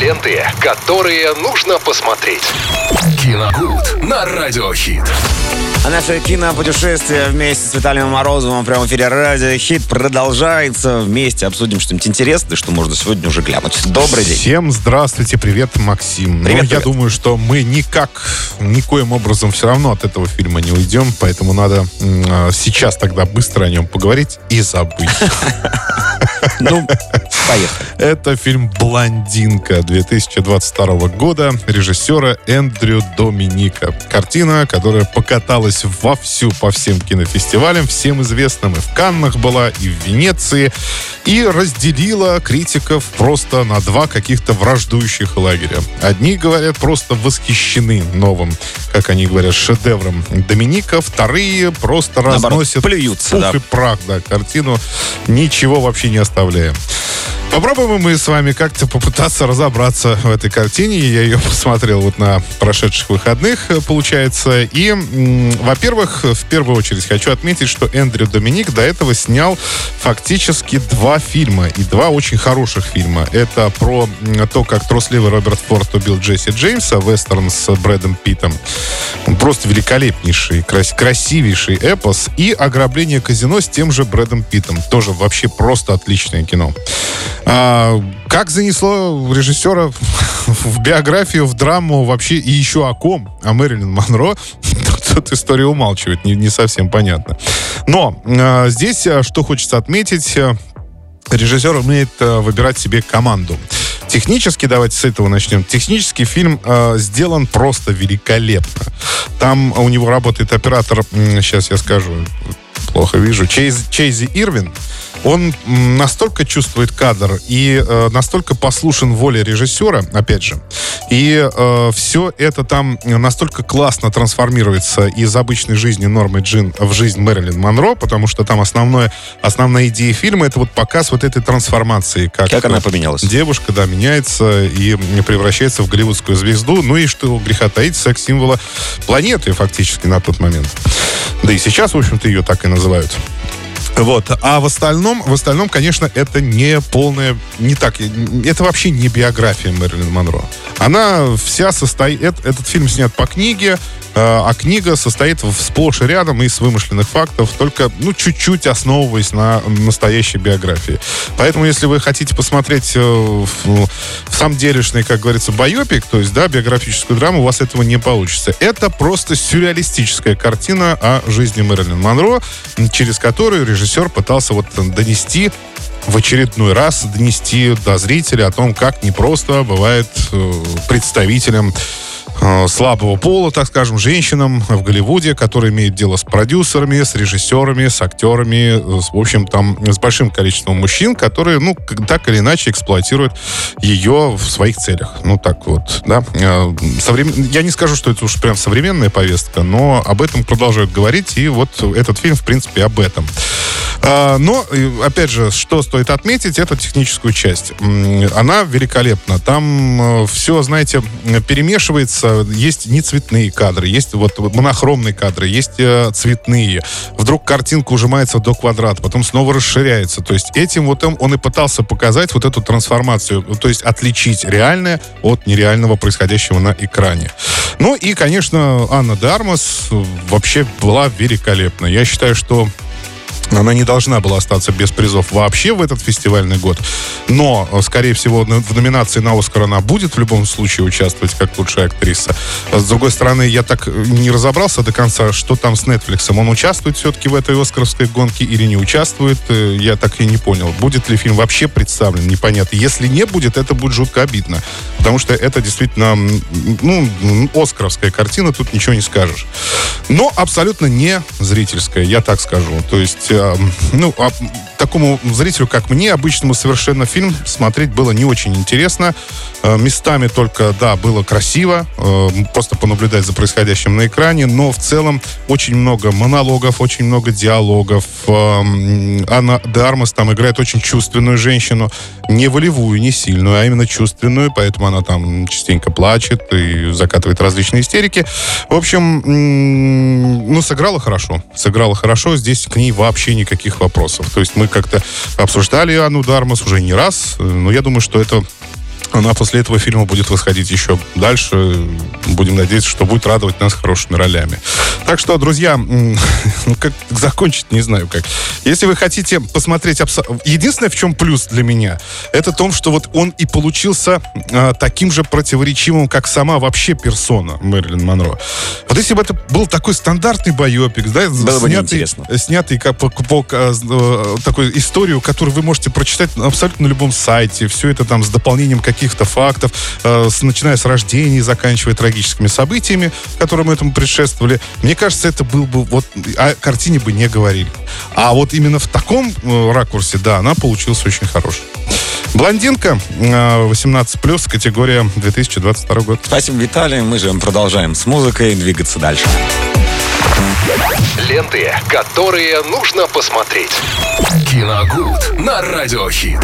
Ленты, которые нужно посмотреть. Киногуд на радиохит. А наше кинопутешествие вместе с Виталием Морозовым в прямом эфире Радио Хит продолжается. Вместе обсудим что-нибудь интересное, что можно сегодня уже глянуть. Добрый день. Всем здравствуйте, привет, Максим. Привет, я привет. думаю, что мы никак, никоим образом все равно от этого фильма не уйдем, поэтому надо а, сейчас тогда быстро о нем поговорить и забыть. Ну, поехали. Это фильм «Блондинка» 2022 года режиссера Эндрю Доминика. Картина, которая покаталась вовсю по всем кинофестивалям, всем известным. И в Каннах была, и в Венеции. И разделила критиков просто на два каких-то враждующих лагеря. Одни, говорят, просто восхищены новым, как они говорят, шедевром Доминика. Вторые просто Наоборот, разносят плюются, пух да. и прах, да, картину, ничего вообще не оставляем. Попробуем мы с вами как-то попытаться разобраться в этой картине. Я ее посмотрел вот на прошедших выходных, э, получается. И, во-первых, в первую очередь хочу отметить, что Эндрю Доминик до этого снял фактически два фильма. И два очень хороших фильма. Это про то, как трусливый Роберт Форд убил Джесси Джеймса, вестерн с Брэдом Питтом. Он просто великолепнейший, крас- красивейший эпос. И «Ограбление казино» с тем же Брэдом Питтом. Тоже вообще просто отличное кино. А, как занесло режиссера в биографию, в драму вообще и еще о ком? О Мэрилин Монро? Тут, история умалчивает, не, не совсем понятно. Но а, здесь, а, что хочется отметить, а, режиссер умеет а, выбирать себе команду. Технически, давайте с этого начнем. Технически фильм э, сделан просто великолепно. Там у него работает оператор, сейчас я скажу, плохо вижу, Чейз, Чейзи Ирвин. Он настолько чувствует кадр и э, настолько послушен воле режиссера, опять же. И все это там настолько классно трансформируется из обычной жизни Нормы Джин в жизнь Мэрилин Монро, потому что там основное, основная идея фильма это вот показ вот этой трансформации. Как, Как она поменялась? Девушка, да, меняется и превращается в голливудскую звезду. Ну и что греха таить, секс-символа планеты фактически на тот момент. Да и сейчас, в общем-то, ее так и называют. Вот. А в остальном, в остальном, конечно, это не полная, не так, это вообще не биография Мэрилин Монро. Она вся состоит, эт- этот фильм снят по книге, а книга состоит в- сплошь и рядом из вымышленных фактов, только, ну, чуть-чуть основываясь на настоящей биографии. Поэтому, если вы хотите посмотреть э, в, в самом делешный, как говорится, байопик, то есть, да, биографическую драму, у вас этого не получится. Это просто сюрреалистическая картина о жизни Мэрилин Монро, через которую режиссер пытался вот донести в очередной раз донести до зрителя о том, как непросто бывает э, представителям э, слабого пола, так скажем, женщинам в Голливуде, которые имеют дело с продюсерами, с режиссерами, с актерами, э, с, в общем, там, с большим количеством мужчин, которые, ну, так или иначе эксплуатируют ее в своих целях. Ну, так вот, да. Э, современ- Я не скажу, что это уж прям современная повестка, но об этом продолжают говорить, и вот этот фильм, в принципе, об этом. А, Но, э, опять же, что стоит отметить, это техническую часть. Она великолепна. Там все, знаете, э, перемешивается. Есть не цветные кадры, есть вот монохромные кадры, есть э, цветные. Вдруг картинка ужимается до квадрата, потом снова расширяется. То есть этим вот он и пытался показать вот эту трансформацию, то есть отличить реальное от нереального происходящего на экране. Ну и, конечно, Анна Дармас вообще была великолепна. Я считаю, что она не должна была остаться без призов вообще в этот фестивальный год. Но, э, скорее всего, в номинации на Оскар она будет в любом случае участвовать как лучшая актриса. С другой стороны, я так э, не разобрался до конца, что там с Netflix. Он участвует все-таки в этой оскаровской гонке или не участвует. Э, Я так и не понял. Будет ли фильм вообще представлен, непонятно. Если не будет, это будет жутко обидно. Потому что это действительно, ну, оскаровская картина, тут ничего не скажешь. Но абсолютно не зрительская, я так скажу. То есть, э, ну, а, такому зрителю, как мне, обычному совершенно фильм смотреть было не очень интересно. Э, местами только, да, было красиво, э, просто понаблюдать за происходящим на экране, но в целом очень много монологов, очень много диалогов. Э, Анна де Армас там играет очень чувственную женщину, не волевую, не сильную, а именно чувственную, поэтому она там частенько плачет и закатывает различные истерики. В общем, ну, сыграла хорошо. Сыграла хорошо, здесь к ней вообще никаких вопросов. То есть мы как-то обсуждали Анну Дармас уже не раз, э, но я думаю, что это Она после этого фильма будет восходить еще дальше. Будем надеяться, что будет радовать нас хорошими ролями. Так что, друзья, ну, как закончить, не знаю как. Если вы хотите посмотреть... Единственное, в чем плюс для меня, это том, что вот он и получился а, таким же противоречивым, как сама вообще персона Мэрилин Монро. Вот если бы это был такой стандартный байопик, да, Было снятый, снятый как по, по, по э, такой историю, которую вы можете прочитать абсолютно на любом сайте, все это там с дополнением каких-то фактов, э, с, начиная с рождения и заканчивая трагическими событиями, которым этому предшествовали. Мне кажется, это был бы вот о картине бы не говорили. А вот именно в таком э, ракурсе, да, она получилась очень хорошей. Блондинка, 18+, э, категория 2022 год. Спасибо, Виталий. Мы же продолжаем с музыкой двигаться дальше. Ленты, которые нужно посмотреть. Киногуд на Радиохит.